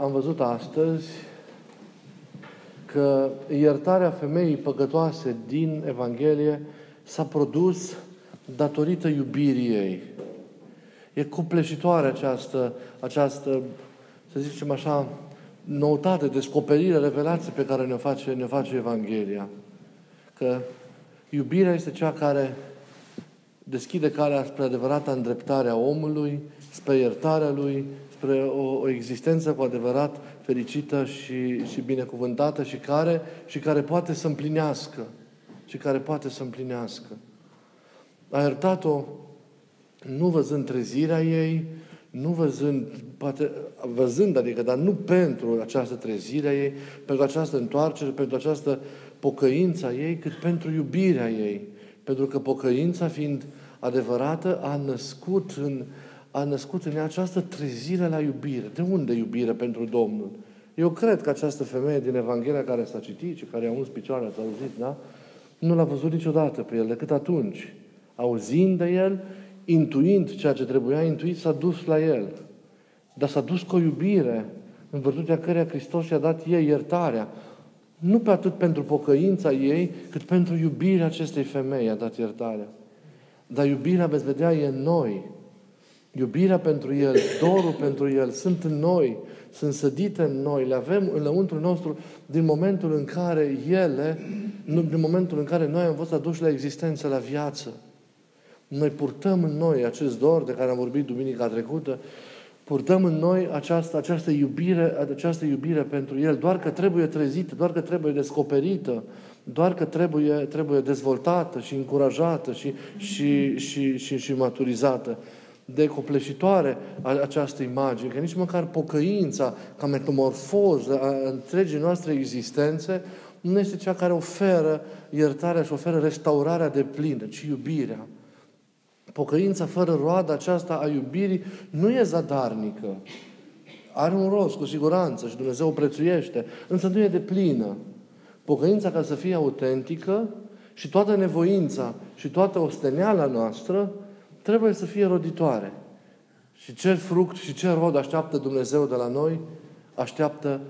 Am văzut astăzi că iertarea femeii păcătoase din Evanghelie s-a produs datorită iubirii ei. E copleșitoare această, această, să zicem așa, noutate, descoperire, revelație pe care ne face, ne face Evanghelia. Că iubirea este cea care deschide calea spre adevărata îndreptare a omului, spre iertarea lui, spre o, o existență cu adevărat fericită și, și binecuvântată și care, și care poate să împlinească. Și care poate să împlinească. A iertat-o nu văzând trezirea ei, nu văzând, poate, văzând, adică, dar nu pentru această trezire a ei, pentru această întoarcere, pentru această pocăință a ei, cât pentru iubirea ei. Pentru că pocăința, fiind adevărată, a născut în, a născut în ea această trezire la iubire. De unde iubire pentru Domnul? Eu cred că această femeie din Evanghelia care s-a citit și care a uns picioare, ați auzit, da? Nu l-a văzut niciodată pe el, decât atunci. Auzind de el, intuind ceea ce trebuia intuit, s-a dus la el. Dar s-a dus cu o iubire, în virtutea căreia Hristos i-a dat ei iertarea. Nu pe atât pentru pocăința ei, cât pentru iubirea acestei femei a dat iertarea. Dar iubirea, veți vedea, e în noi. Iubirea pentru El, dorul pentru El, sunt în noi, sunt sădite în noi, le avem în lăuntrul nostru din momentul în care ele, din momentul în care noi am fost aduși la existență, la viață. Noi purtăm în noi acest dor de care am vorbit duminica trecută, purtăm în noi această, această, iubire, această iubire pentru El, doar că trebuie trezită, doar că trebuie descoperită, doar că trebuie, trebuie dezvoltată și încurajată și, și, și, și, și maturizată. De copleșitoare această imagine, că nici măcar pocăința, ca metamorfoză a întregii noastre existențe, nu este cea care oferă iertarea și oferă restaurarea de plină, ci iubirea. Pocăința fără roada aceasta a iubirii nu e zadarnică. Are un rost, cu siguranță, și Dumnezeu o prețuiește, însă nu e de plină. Pocăința, ca să fie autentică, și toată nevoința și toată osteneala noastră trebuie să fie roditoare. Și ce fruct și ce rod așteaptă Dumnezeu de la noi? Așteaptă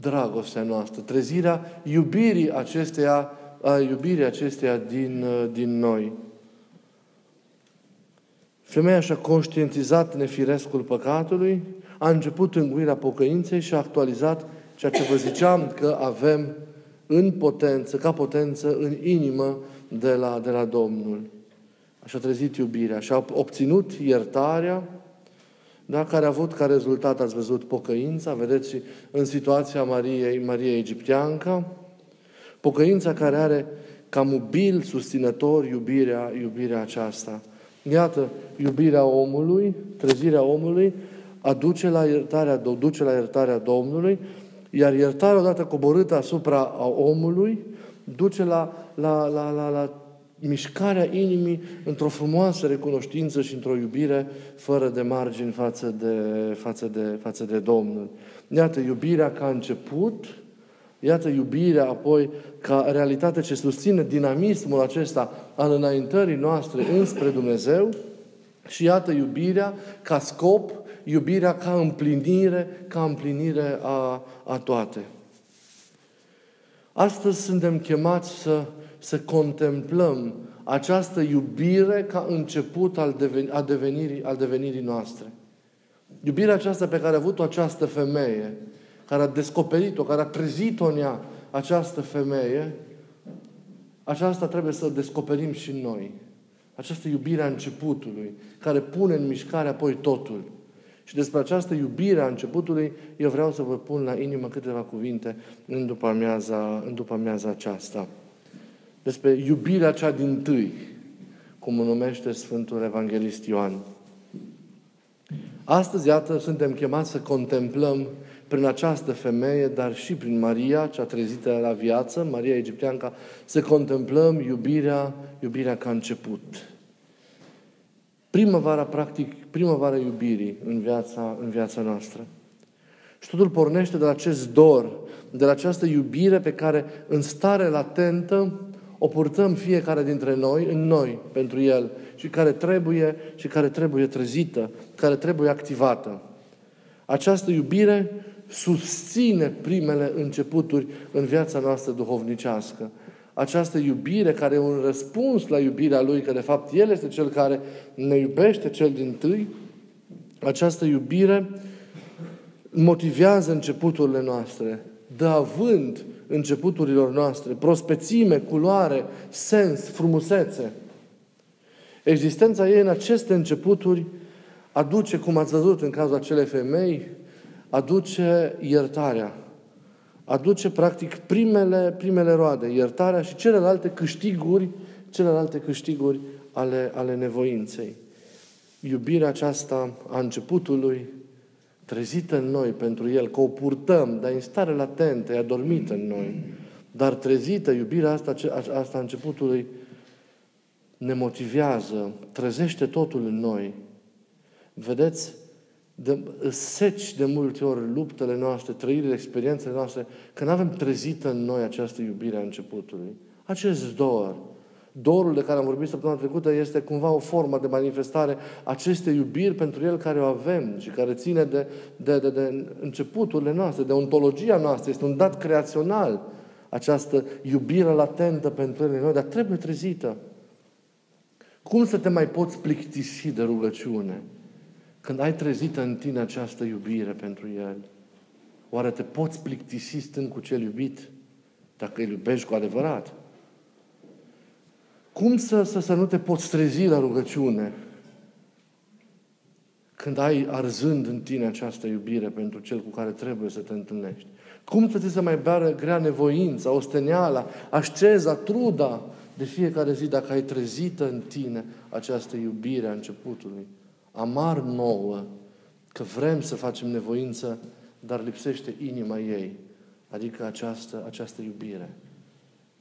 dragostea noastră, trezirea iubirii acesteia, a iubirii acesteia din, din noi. Femeia și-a conștientizat nefirescul păcatului, a început înguirea pocăinței și a actualizat ceea ce vă ziceam că avem în potență, ca potență, în inimă de la, de la Domnul. Și-a trezit iubirea și a obținut iertarea, da, care a avut ca rezultat, ați văzut, pocăința, vedeți și în situația Mariei, Mariei Egipteanca, pocăința care are ca mobil susținător iubirea, iubirea aceasta. Iată, iubirea omului, trezirea omului, aduce la iertarea, duce la iertarea Domnului, iar iertarea odată coborâtă asupra a omului, duce la, la, la, la, la mișcarea inimii într-o frumoasă recunoștință și într-o iubire fără de margini față de, față de, față de Domnul. Iată, iubirea ca început, iată iubirea apoi ca realitate ce susține dinamismul acesta al înaintării noastre înspre Dumnezeu și iată iubirea ca scop, iubirea ca împlinire, ca împlinire a, a toate. Astăzi suntem chemați să să contemplăm această iubire ca început al, deveni, a devenirii, al devenirii noastre. Iubirea aceasta pe care a avut-o această femeie, care a descoperit-o, care a trezit-o în ea, această femeie, aceasta trebuie să o descoperim și noi. Această iubire a începutului, care pune în mișcare apoi totul. Și despre această iubire a începutului, eu vreau să vă pun la inimă câteva cuvinte în după amiaza, în după amiaza aceasta despre iubirea cea din tâi, cum o numește Sfântul Evanghelist Ioan. Astăzi, iată, suntem chemați să contemplăm prin această femeie, dar și prin Maria, cea trezită la viață, Maria Egipteanca, să contemplăm iubirea, iubirea ca început. Primăvara, practic, primăvara iubirii în viața, în viața noastră. Și totul pornește de la acest dor, de la această iubire pe care, în stare latentă, o purtăm fiecare dintre noi în noi pentru El și care trebuie și care trebuie trezită, care trebuie activată. Această iubire susține primele începuturi în viața noastră duhovnicească. Această iubire care e un răspuns la iubirea Lui, că de fapt El este Cel care ne iubește cel din tâi, această iubire motivează începuturile noastre, dă avânt începuturilor noastre, prospețime, culoare, sens, frumusețe. Existența ei în aceste începuturi aduce, cum ați văzut în cazul acelei femei, aduce iertarea. Aduce, practic, primele, primele roade, iertarea și celelalte câștiguri, celelalte câștiguri ale, ale nevoinței. Iubirea aceasta a începutului, trezită în noi pentru El, că o purtăm, dar în stare latentă, e adormită în noi, dar trezită, iubirea asta, asta a începutului ne motivează, trezește totul în noi. Vedeți, de, seci de multe ori luptele noastre, trăirile, experiențele noastre, că nu avem trezită în noi această iubire a începutului. Acest dor, dorul de care am vorbit săptămâna trecută, este cumva o formă de manifestare acestei iubiri pentru El care o avem și care ține de, de, de, de începuturile noastre, de ontologia noastră. Este un dat creațional această iubire latentă pentru El noi, dar trebuie trezită. Cum să te mai poți plictisi de rugăciune? Când ai trezit în tine această iubire pentru El, oare te poți plictisi stând cu cel iubit dacă îl iubești cu adevărat? Cum să, să, să nu te poți trezi la rugăciune când ai arzând în tine această iubire pentru cel cu care trebuie să te întâlnești? Cum să ți se mai beară grea nevoința, osteneala, asceza, truda de fiecare zi dacă ai trezit în tine această iubire a începutului? amar nouă că vrem să facem nevoință, dar lipsește inima ei, adică această, această iubire.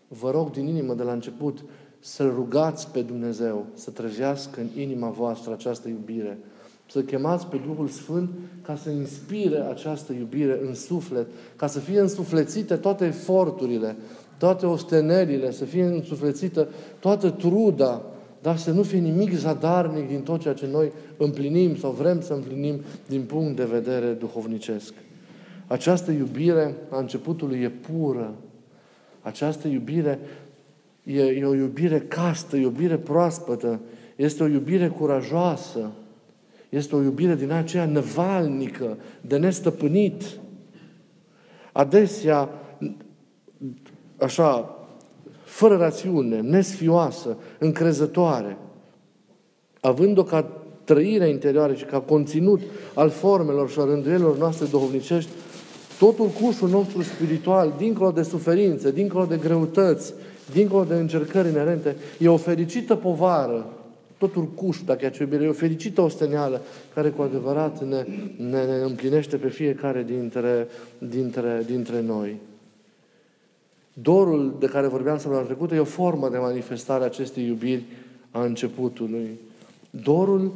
Vă rog din inimă de la început să rugați pe Dumnezeu să trezească în inima voastră această iubire, să chemați pe Duhul Sfânt ca să inspire această iubire în suflet, ca să fie însuflețite toate eforturile, toate ostenerile, să fie însuflețită toată truda dar să nu fie nimic zadarnic din tot ceea ce noi împlinim sau vrem să împlinim din punct de vedere duhovnicesc. Această iubire a începutului e pură. Această iubire e, e o iubire castă, e o iubire proaspătă, este o iubire curajoasă, este o iubire din aceea năvalnică, de nestăpânit. Adesea, așa, fără rațiune, nesfioasă, încrezătoare, având-o ca trăire interioară și ca conținut al formelor și a rânduielor noastre duhovnicești, totul cușul nostru spiritual, dincolo de suferințe, dincolo de greutăți, dincolo de încercări inerente, e o fericită povară, totul cuș, dacă e iubire, e o fericită osteneală care cu adevărat ne, ne, ne împlinește pe fiecare dintre, dintre, dintre noi. Dorul de care vorbeam săptămâna trecută e o formă de manifestare a acestei iubiri a începutului. Dorul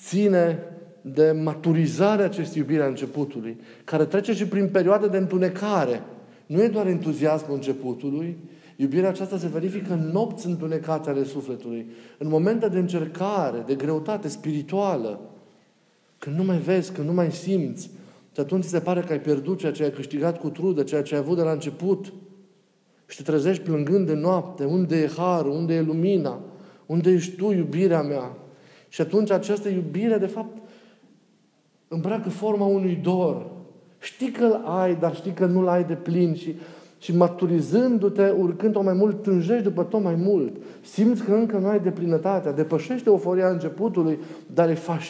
ține de maturizarea acestei iubiri a începutului, care trece și prin perioade de întunecare. Nu e doar entuziasmul începutului, iubirea aceasta se verifică în nopți întunecate ale sufletului, în momente de încercare, de greutate spirituală, când nu mai vezi, când nu mai simți, și atunci se pare că ai pierdut ceea ce ai câștigat cu trudă, ceea ce ai avut de la început – și te trezești plângând de noapte, unde e harul, unde e lumina, unde ești tu, iubirea mea. Și atunci această iubire, de fapt, îmbracă forma unui dor. Știi că îl ai, dar știi că nu-l ai de plin și, și maturizându-te, urcând tot mai mult, tânjești după tot mai mult. Simți că încă nu ai de plinătatea, depășește euforia începutului, dar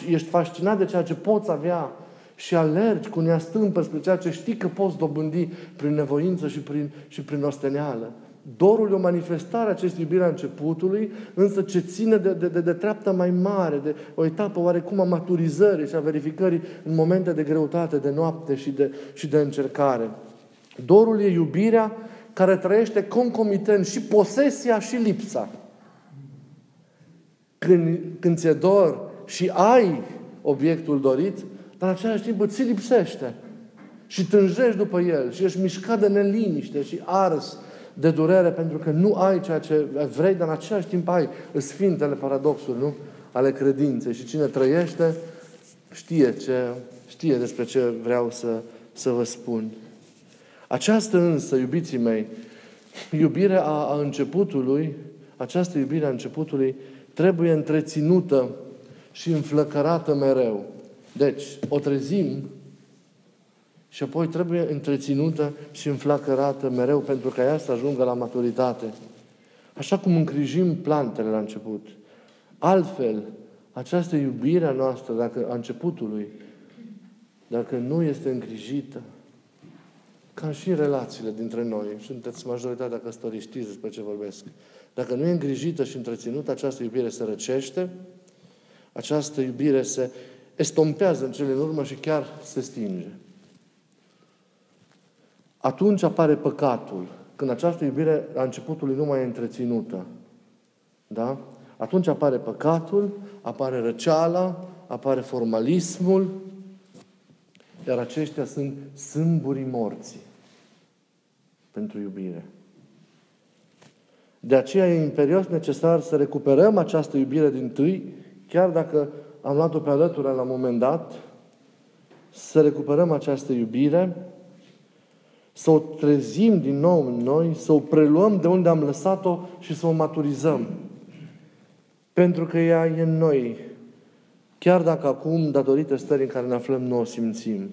ești fascinat de ceea ce poți avea și alergi cu nea stâmpă spre ceea ce știi că poți dobândi prin nevoință și prin, și prin osteneală. Dorul e o manifestare a acestei iubire a începutului, însă ce ține de, de, de, de treaptă mai mare, de o etapă oarecum a maturizării și a verificării în momente de greutate, de noapte și de, și de încercare. Dorul e iubirea care trăiește concomitent și posesia și lipsa. Când, când ți-e dor și ai obiectul dorit, dar în același timp îți lipsește. Și tânjești după el și ești mișcat de neliniște și ars de durere pentru că nu ai ceea ce vrei, dar în același timp ai sfintele paradoxuri, nu? Ale credinței. Și cine trăiește știe, ce, știe despre ce vreau să, să vă spun. Această însă, iubiții mei, iubirea a, a începutului, această iubire a începutului trebuie întreținută și înflăcărată mereu. Deci, o trezim și apoi trebuie întreținută și înflacărată mereu pentru ca ea să ajungă la maturitate. Așa cum îngrijim plantele la început. Altfel, această iubire a noastră, dacă a începutului, dacă nu este îngrijită, ca și în relațiile dintre noi, sunteți majoritatea căsătorii, știți despre ce vorbesc. Dacă nu e îngrijită și întreținută, această iubire se răcește, această iubire se estompează în cele în urmă și chiar se stinge. Atunci apare păcatul, când această iubire la începutului nu mai e întreținută. Da? Atunci apare păcatul, apare răceala, apare formalismul, iar aceștia sunt sâmburii morții pentru iubire. De aceea e imperios necesar să recuperăm această iubire din tâi, chiar dacă am luat-o pe alătura la un moment dat, să recuperăm această iubire, să o trezim din nou în noi, să o preluăm de unde am lăsat-o și să o maturizăm. Pentru că ea e în noi. Chiar dacă acum, datorită stării în care ne aflăm, nu o simțim.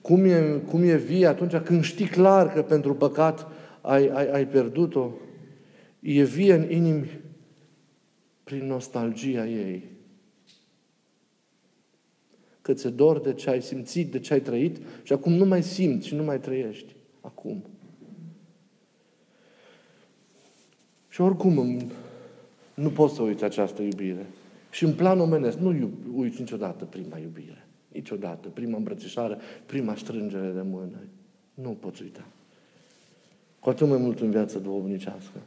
Cum e, cum e vie atunci când știi clar că pentru păcat ai, ai, ai pierdut-o? E vie în inimi prin nostalgia ei. Că ți dor de ce ai simțit, de ce ai trăit și acum nu mai simți și nu mai trăiești. Acum. Și oricum nu poți să uiți această iubire. Și în plan omenesc, nu uiți niciodată prima iubire. Niciodată. Prima îmbrățișare, prima strângere de mână. Nu poți uita. Cu atât mai mult în viața duhovnicească.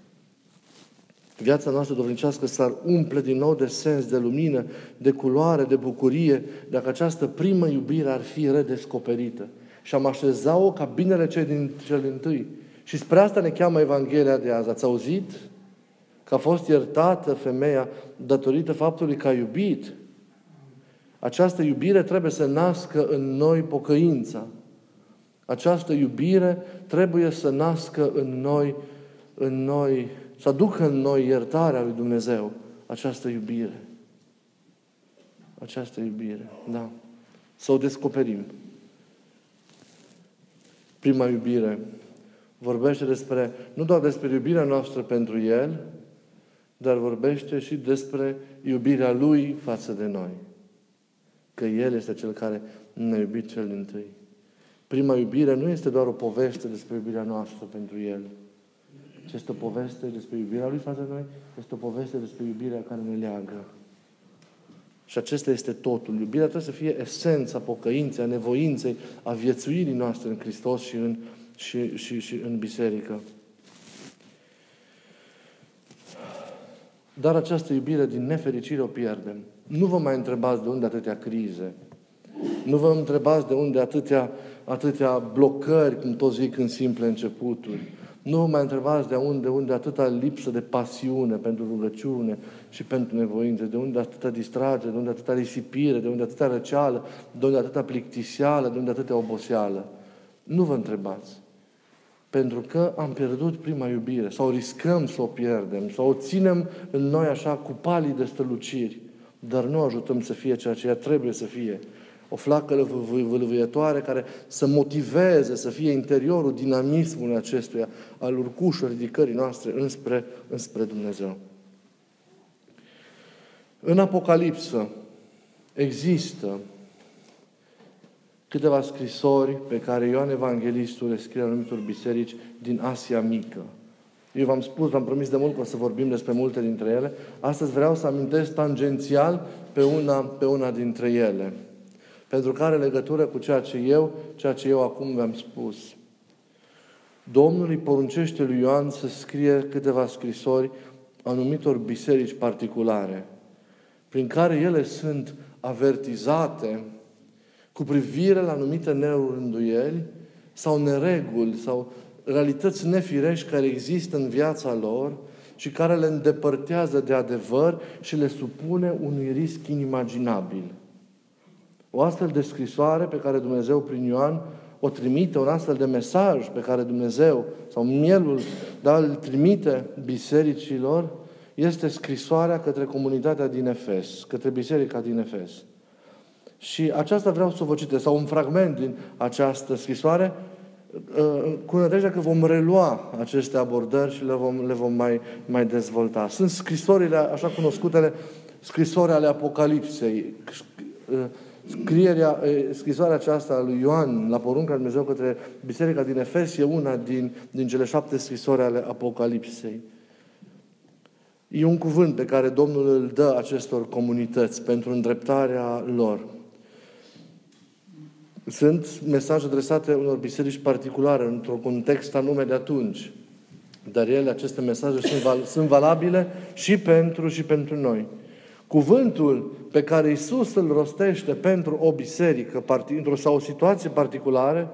Viața noastră duhovnicească s-ar umple din nou de sens, de lumină, de culoare, de bucurie, dacă această primă iubire ar fi redescoperită. Și am așeza-o ca binele cel din, cel din tâi. Și spre asta ne cheamă Evanghelia de azi. Ați auzit? Că a fost iertată femeia datorită faptului că a iubit. Această iubire trebuie să nască în noi pocăința. Această iubire trebuie să nască în noi, în noi, să aducă în noi iertarea lui Dumnezeu. Această iubire. Această iubire, da. Să o descoperim. Prima iubire vorbește despre, nu doar despre iubirea noastră pentru El, dar vorbește și despre iubirea Lui față de noi. Că El este Cel care ne-a iubit cel din tâi. Prima iubire nu este doar o poveste despre iubirea noastră pentru El, ci este o poveste despre iubirea Lui față de noi, este o poveste despre iubirea care ne leagă. Și acesta este totul. Iubirea trebuie să fie esența pocăinței, a nevoinței, a viețuirii noastre în Hristos și în, și, și, și în biserică. Dar această iubire, din nefericire, o pierdem. Nu vă mai întrebați de unde atâtea crize. Nu vă întrebați de unde atâtea, atâtea blocări, cum toți zic în simple începuturi. Nu vă mai întrebați de unde, de unde atâta lipsă de pasiune pentru rugăciune și pentru nevoințe, de unde atâta distragere, de unde atâta risipire, de unde atâta răceală, de unde atâta plictiseală, de unde atâta oboseală. Nu vă întrebați. Pentru că am pierdut prima iubire sau riscăm să o pierdem sau o ținem în noi așa cu palii de străluciri, dar nu ajutăm să fie ceea ce ea trebuie să fie. O flacără vâlvâietoare care să motiveze, să fie interiorul dinamismului acestuia, al urcușului ridicării noastre înspre, înspre Dumnezeu. În Apocalipsă există câteva scrisori pe care Ioan Evanghelistul le scrie anumitor biserici din Asia Mică. Eu v-am spus, v-am promis de mult că o să vorbim despre multe dintre ele. Astăzi vreau să amintesc tangențial pe una, pe una dintre ele. Pentru că are legătură cu ceea ce eu, ceea ce eu acum v-am spus. Domnul îi poruncește lui Ioan să scrie câteva scrisori anumitor biserici particulare, prin care ele sunt avertizate cu privire la anumite neurânduieli sau nereguli sau realități nefirești care există în viața lor și care le îndepărtează de adevăr și le supune unui risc inimaginabil. o astfel de scrisoare pe care Dumnezeu prin Ioan o trimite, un astfel de mesaj pe care Dumnezeu sau mielul da, îl trimite bisericilor, este scrisoarea către comunitatea din Efes, către biserica din Efes. Și aceasta vreau să vă citesc, sau un fragment din această scrisoare, uh, cu nădejdea că vom relua aceste abordări și le vom, le vom mai, mai dezvolta. Sunt scrisorile, așa cunoscutele, scrisori ale Apocalipsei, uh, scrierea, uh, scrisoarea aceasta a lui Ioan la porunca lui Dumnezeu către Biserica din Efes e una din, din cele șapte scrisori ale Apocalipsei. E un cuvânt pe care Domnul îl dă acestor comunități pentru îndreptarea lor. Sunt mesaje adresate unor biserici particulare, într-un context anume de atunci. Dar ele, aceste mesaje, sunt, val- sunt valabile și pentru și pentru noi. Cuvântul pe care Isus îl rostește pentru o biserică sau o situație particulară,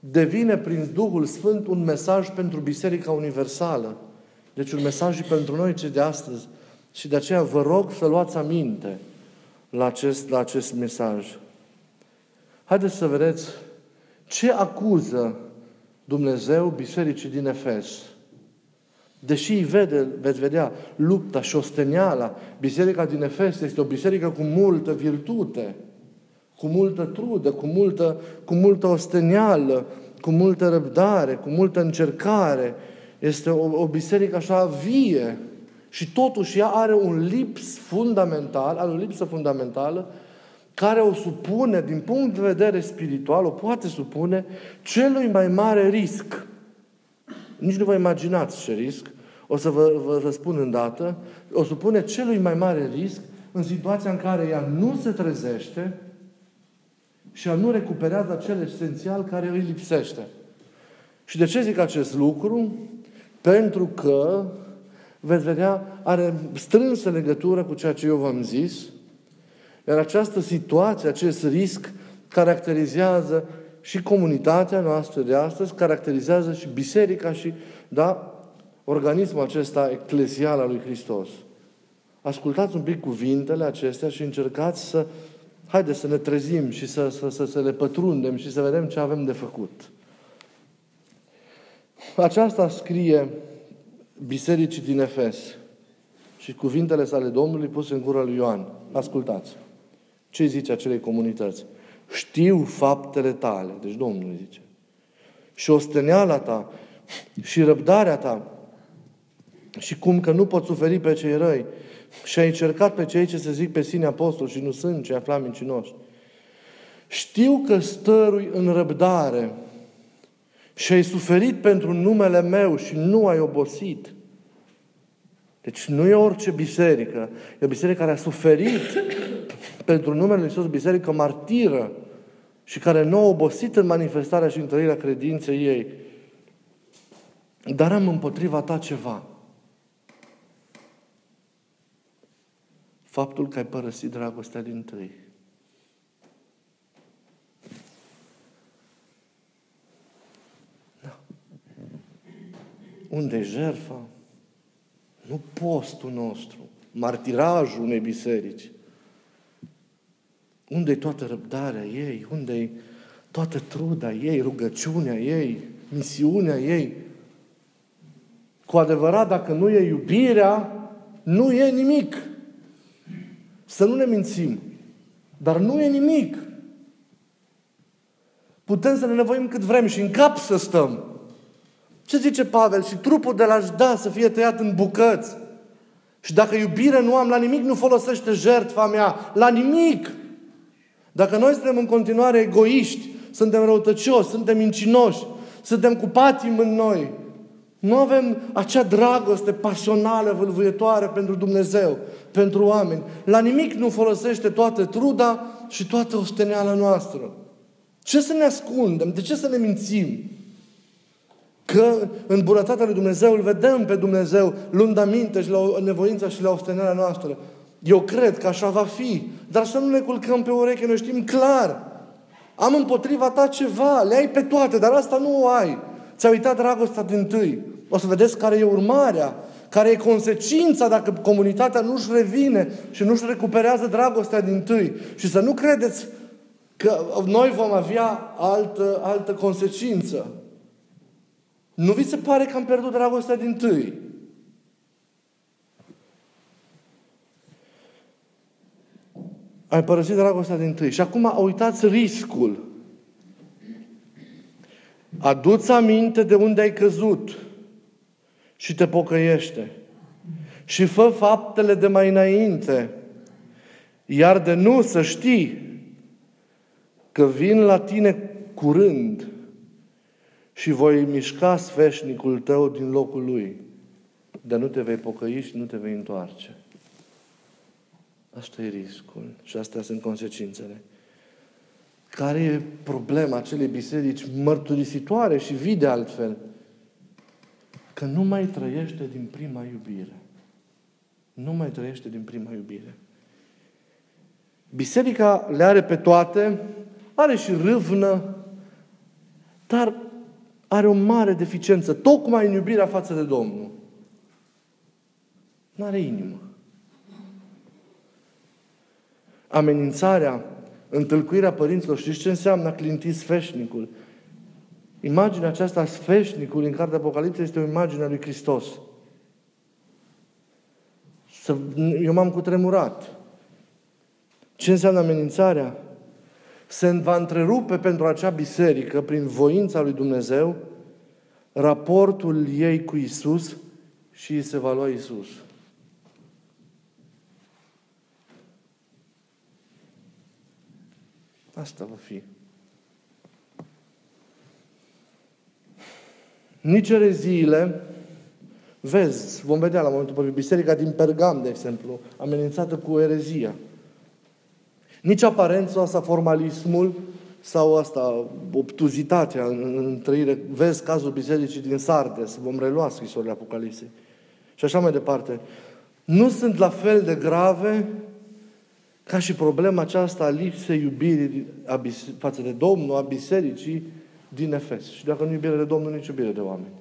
devine prin Duhul Sfânt un mesaj pentru Biserica Universală. Deci un mesaj și pentru noi cei de astăzi. Și de aceea vă rog să luați aminte la acest, la acest mesaj. Haideți să vedeți ce acuză Dumnezeu bisericii din Efes. Deși îi vede, veți vedea lupta și osteniala, biserica din Efes este o biserică cu multă virtute, cu multă trudă, cu multă, cu multă ostenială, cu multă răbdare, cu multă încercare. Este o, o biserică așa vie. Și totuși ea are un lips fundamental, are o lipsă fundamentală care o supune, din punct de vedere spiritual, o poate supune celui mai mare risc. Nici nu vă imaginați ce risc. O să vă, vă răspund îndată. O supune celui mai mare risc în situația în care ea nu se trezește și ea nu recuperează acel esențial care îi lipsește. Și de ce zic acest lucru? Pentru că, veți vedea, are strânsă legătură cu ceea ce eu v-am zis, iar această situație, acest risc, caracterizează și comunitatea noastră de astăzi, caracterizează și biserica și, da, organismul acesta eclezial al lui Hristos. Ascultați un pic cuvintele acestea și încercați să, haideți să ne trezim și să, să, să, să le pătrundem și să vedem ce avem de făcut. Aceasta scrie bisericii din Efes și cuvintele sale Domnului puse în gura lui Ioan. Ascultați. Ce zice acelei comunități? Știu faptele tale. Deci Domnul zice. Și osteneala ta și răbdarea ta și cum că nu poți suferi pe cei răi și ai încercat pe cei ce se zic pe sine apostoli și nu sunt cei afla mincinoși. Știu că stărui în răbdare și ai suferit pentru numele meu și nu ai obosit. Deci nu e orice biserică. E o biserică care a suferit pentru numele Lui Iisus, biserică martiră și care nu a obosit în manifestarea și întărirea credinței ei. Dar am împotriva ta ceva. Faptul că ai părăsit dragostea din tâi. Da. Unde e jertfa? Nu postul nostru, martirajul unei biserici. Unde-i toată răbdarea ei? Unde-i toată truda ei, rugăciunea ei, misiunea ei? Cu adevărat, dacă nu e iubirea, nu e nimic. Să nu ne mințim. Dar nu e nimic. Putem să ne nevoim cât vrem și în cap să stăm. Ce zice Pavel? Și trupul de la da să fie tăiat în bucăți. Și dacă iubire nu am, la nimic nu folosește jertfa mea. La nimic. Dacă noi suntem în continuare egoiști, suntem răutăcioși, suntem mincinoși, suntem cu patim în noi, nu avem acea dragoste pasională, vâlvuietoare pentru Dumnezeu, pentru oameni. La nimic nu folosește toată truda și toată osteneala noastră. Ce să ne ascundem? De ce să ne mințim? Că în bunătatea lui Dumnezeu îl vedem pe Dumnezeu luând aminte și la nevoința și la osteneala noastră. Eu cred că așa va fi. Dar să nu ne culcăm pe ureche, noi știm clar. Am împotriva ta ceva, le ai pe toate, dar asta nu o ai. Ți-a uitat dragostea din tâi. O să vedeți care e urmarea, care e consecința dacă comunitatea nu-și revine și nu-și recuperează dragostea din tâi. Și să nu credeți Că noi vom avea altă, altă consecință. Nu vi se pare că am pierdut dragostea din tâi? Ai părăsit dragostea din tâi. Și acum uitați riscul. Aduți aminte de unde ai căzut și te pocăiește. Și fă faptele de mai înainte. Iar de nu să știi că vin la tine curând și voi mișca sfeșnicul tău din locul lui. Dar nu te vei pocăi și nu te vei întoarce. Asta e riscul și astea sunt consecințele. Care e problema acelei biserici mărturisitoare și vii de altfel? Că nu mai trăiește din prima iubire. Nu mai trăiește din prima iubire. Biserica le are pe toate, are și râvnă, dar are o mare deficiență, tocmai în iubirea față de Domnul. Nu are inimă. Amenințarea, întâlcuirea părinților, știți ce înseamnă a clinti sfeșnicul? Imaginea aceasta a sfeșnicului în cartea Apocalipsei este o imagine a lui Hristos. Să, eu m-am cutremurat. Ce înseamnă amenințarea? Se va întrerupe pentru acea biserică, prin voința lui Dumnezeu, raportul ei cu Isus și îi se va lua Isus. Asta va fi. Nici ereziile, vezi, vom vedea la momentul pe biserica din Pergam, de exemplu, amenințată cu erezia. Nici aparența asta, formalismul sau asta, obtuzitatea în, în trăire. Vezi cazul bisericii din Sardes, vom relua scrisorile Apocalipsei. Și așa mai departe. Nu sunt la fel de grave ca și problema aceasta a lipsei iubirii a față de Domnul, a bisericii din Efes. Și dacă nu iubire de Domnul, nici iubire de oameni.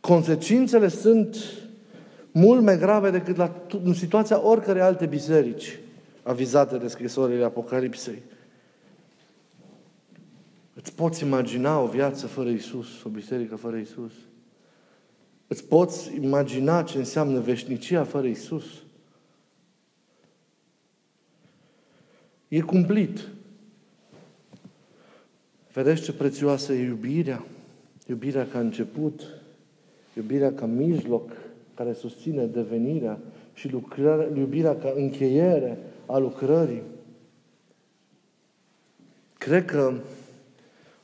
Consecințele sunt mult mai grave decât la, în situația oricărei alte biserici avizate de scrisorile Apocalipsei. Îți poți imagina o viață fără Isus, o biserică fără Isus? Îți poți imagina ce înseamnă veșnicia fără Isus? E cumplit. Vedeți ce prețioasă e iubirea? Iubirea ca început, iubirea ca mijloc care susține devenirea și lucrarea, iubirea ca încheiere a lucrării. Cred că,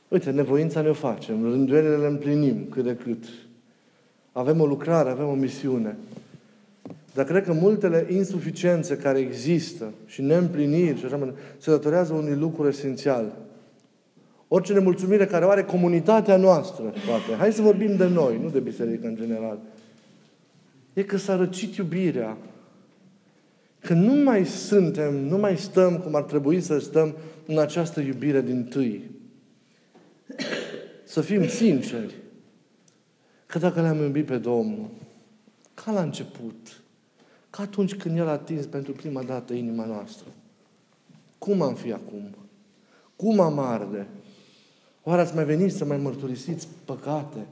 uite, nevoința ne o facem, rânduielile le împlinim cât de cât. Avem o lucrare, avem o misiune. Dar cred că multele insuficiențe care există și neîmpliniri și așa mai se datorează unui lucru esențial. Orice nemulțumire care o are comunitatea noastră, poate. Hai să vorbim de noi, nu de biserică în general. E că s-a răcit iubirea. Că nu mai suntem, nu mai stăm cum ar trebui să stăm în această iubire din tâi. Să fim sinceri. Că dacă le-am iubit pe Domnul, ca la început, ca atunci când El a atins pentru prima dată inima noastră. Cum am fi acum? Cum am arde? Oare ați mai venit să mai mărturisiți păcate?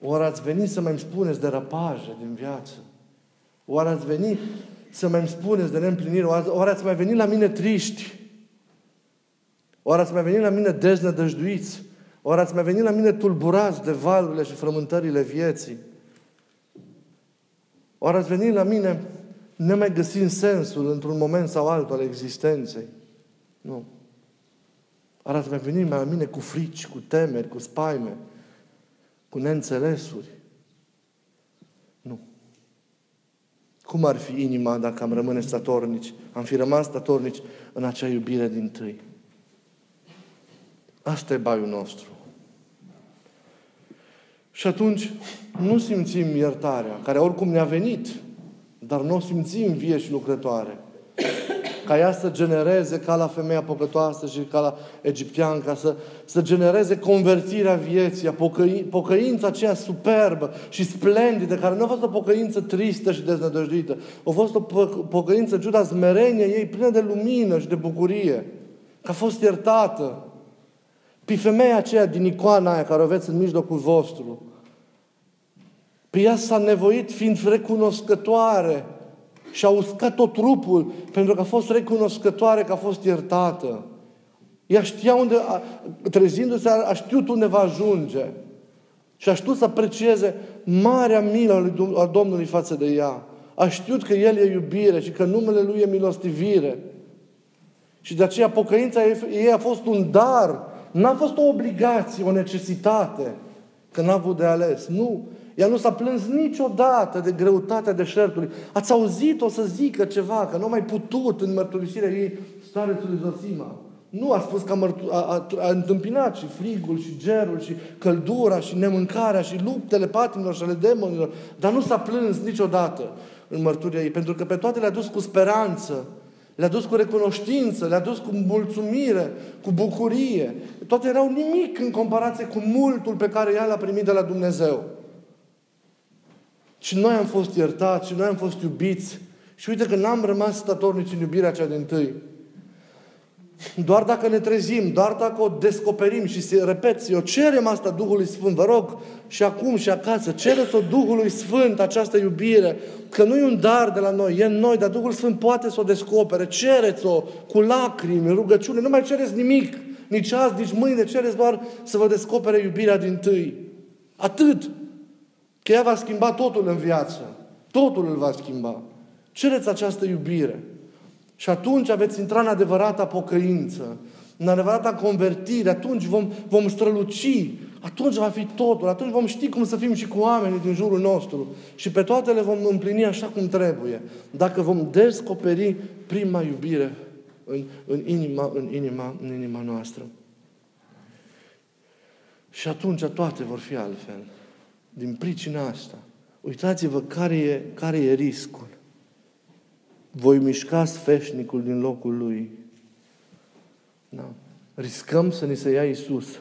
Oare ați venit să mai spuneți de răpaje din viață? Oare ați venit să mai spuneți de neîmplinire? Oare ați mai venit la mine triști? Oare ați mai venit la mine deznădăjduiți? Oare ați mai venit la mine tulburați de valurile și frământările vieții? Oare ați venit la mine nemai găsind sensul într-un moment sau altul al existenței? Nu. Oare ați mai venit la mine cu frici, cu temeri, cu spaime, cu neînțelesuri? Nu. Cum ar fi inima dacă am rămâne statornici? Am fi rămas statornici în acea iubire din tâi. Asta e baiul nostru. Și atunci nu simțim iertarea, care oricum ne-a venit, dar nu o simțim vie și lucrătoare. ca ea să genereze ca la femeia păcătoasă și ca la egiptean, ca să, să genereze convertirea vieții, pocăi, pocăința aceea superbă și splendidă, care nu a fost o pocăință tristă și deznădăjduită, a fost o pocăință, ciuda smerenie ei, plină de lumină și de bucurie, că a fost iertată. Pe femeia aceea din icoana aia care o aveți în mijlocul vostru, pe ea s-a nevoit fiind recunoscătoare și a uscat tot trupul pentru că a fost recunoscătoare că a fost iertată. Ea știa unde, trezindu-se, a știut unde va ajunge. Și a știut să aprecieze marea milă a Domnului față de ea. A știut că El e iubire și că numele Lui e milostivire. Și de aceea pocăința ei a fost un dar. N-a fost o obligație, o necesitate. Că n-a avut de ales. Nu. Ea nu s-a plâns niciodată de greutatea deșertului. Ați auzit-o să zică ceva, că nu a mai putut în mărturisirea ei starețului Zosima. Nu a spus că a, mărtu- a, a, a întâmpinat și frigul, și gerul, și căldura, și nemâncarea, și luptele patimilor și ale demonilor, dar nu s-a plâns niciodată în mărturia ei, pentru că pe toate le-a dus cu speranță, le-a dus cu recunoștință, le-a dus cu mulțumire, cu bucurie. Toate erau nimic în comparație cu multul pe care ea l-a primit de la Dumnezeu. Și noi am fost iertați, și noi am fost iubiți. Și uite că n-am rămas statornici în iubirea cea din tâi. Doar dacă ne trezim, doar dacă o descoperim și se repet, eu cerem asta Duhului Sfânt, vă rog, și acum și acasă, cereți-o Duhului Sfânt, această iubire, că nu e un dar de la noi, e în noi, dar Duhul Sfânt poate să o descopere, cereți-o cu lacrimi, rugăciune, nu mai cereți nimic, nici azi, nici mâine, cereți doar să vă descopere iubirea din tâi. Atât. Că ea va schimba totul în viață. Totul îl va schimba. Cereți această iubire. Și atunci aveți intrat în adevărata pocăință, în adevărata convertire, atunci vom, vom străluci, atunci va fi totul, atunci vom ști cum să fim și cu oamenii din jurul nostru și pe toate le vom împlini așa cum trebuie. Dacă vom descoperi prima iubire în, în, inima, în, inima, în inima noastră. Și atunci toate vor fi altfel din pricina asta. Uitați-vă care e, care e riscul. Voi mișca sfeșnicul din locul lui. Da. Riscăm să ni se ia Isus.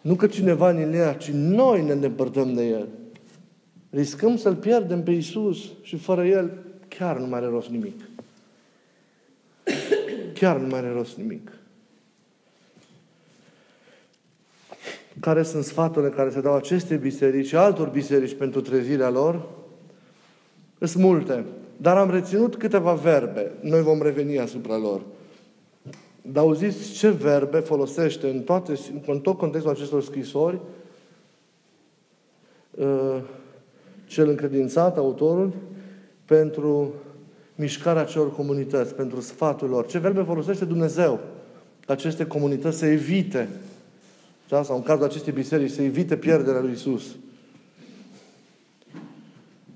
Nu că cineva ne ia, ci noi ne îndepărtăm de El. Riscăm să-L pierdem pe Isus și fără El chiar nu mai are rost nimic. Chiar nu mai are rost nimic. Care sunt sfaturile care se dau aceste biserici și altor biserici pentru trezirea lor, sunt multe. Dar am reținut câteva verbe. Noi vom reveni asupra lor. Dar auziți ce verbe folosește în, toate, în tot contextul acestor scrisori uh, cel încredințat, autorul, pentru mișcarea celor comunități, pentru sfatul lor. Ce verbe folosește Dumnezeu? Aceste comunități să evite da? Sau în cazul acestei biserici, să evite pierderea lui Isus.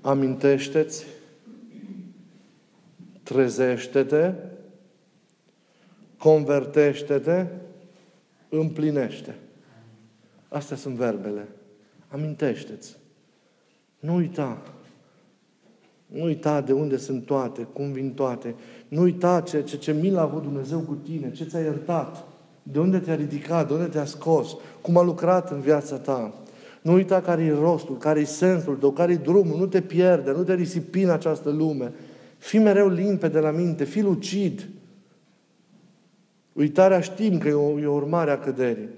Amintește-ți, trezește-te, convertește-te, împlinește. Astea sunt verbele. Amintește-ți. Nu uita. Nu uita de unde sunt toate, cum vin toate. Nu uita ce, ce, ce milă a avut Dumnezeu cu tine, ce ți-a iertat. De unde te-a ridicat? De unde te-a scos? Cum a lucrat în viața ta? Nu uita care e rostul, care e sensul tău, care e drumul. Nu te pierde, nu te risipi în această lume. Fii mereu limpede la minte, fii lucid. Uitarea știm că e o, e o urmare a căderii.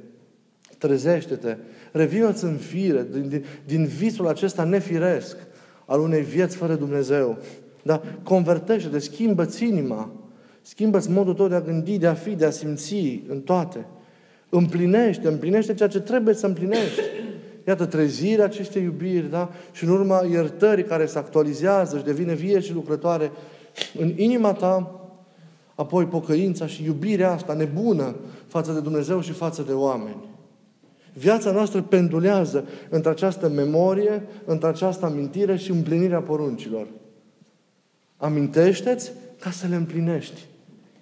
Trezește-te, revină-ți în fire din, din, din visul acesta nefiresc al unei vieți fără Dumnezeu. Da? Convertește-te, schimbă-ți inima. Schimbă-ți modul tău de a gândi, de a fi, de a simți în toate. Împlinește, împlinește ceea ce trebuie să împlinești. Iată, trezirea acestei iubiri, da? Și în urma iertării care se actualizează și devine vie și lucrătoare în inima ta, apoi pocăința și iubirea asta nebună față de Dumnezeu și față de oameni. Viața noastră pendulează între această memorie, între această amintire și împlinirea poruncilor. Amintește-ți ca să le împlinești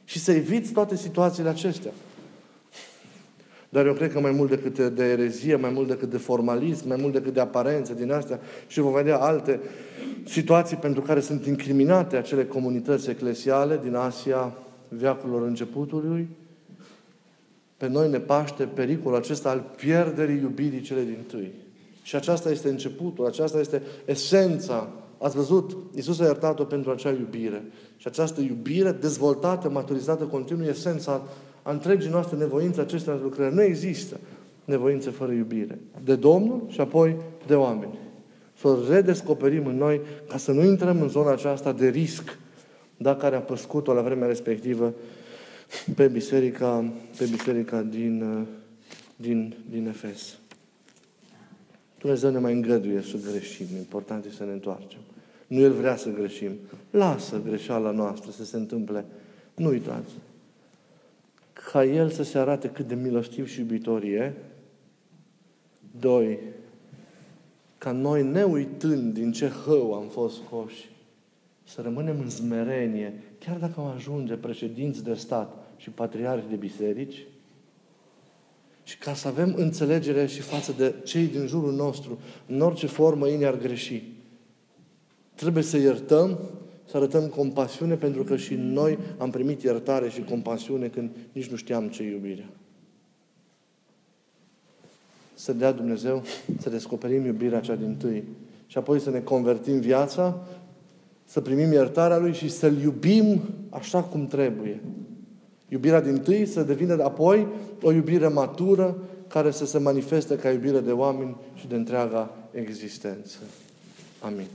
și să eviți toate situațiile acestea. Dar eu cred că mai mult decât de erezie, mai mult decât de formalism, mai mult decât de aparențe din astea și vom vedea alte situații pentru care sunt incriminate acele comunități eclesiale din Asia veacurilor începutului, pe noi ne paște pericolul acesta al pierderii iubirii cele din tâi. Și aceasta este începutul, aceasta este esența. Ați văzut, Iisus a iertat-o pentru acea iubire. Și această iubire dezvoltată, maturizată, continuă, esența a întregii noastre nevoințe acestea lucrări. Nu există nevoințe fără iubire. De Domnul și apoi de oameni. Să o redescoperim în noi ca să nu intrăm în zona aceasta de risc, da, care a păscut-o la vremea respectivă pe biserica, pe biserica din, din, din Efes. Dumnezeu ne mai îngăduie să greșim. Important este să ne întoarcem. Nu El vrea să greșim. Lasă greșeala noastră să se întâmple. Nu uitați. Ca El să se arate cât de milostiv și iubitor e. Doi, ca noi, ne uitând din ce hău am fost scoși, să rămânem în smerenie, chiar dacă am ajunge președinți de stat și patriarhi de biserici, și ca să avem înțelegere și față de cei din jurul nostru, în orice formă ei ne-ar greși. Trebuie să iertăm, să arătăm compasiune, pentru că și noi am primit iertare și compasiune când nici nu știam ce iubirea. Să dea Dumnezeu să descoperim iubirea cea din tâi și apoi să ne convertim viața, să primim iertarea Lui și să-L iubim așa cum trebuie. Iubirea din tâi să devină apoi o iubire matură care să se manifeste ca iubire de oameni și de întreaga existență. Amin.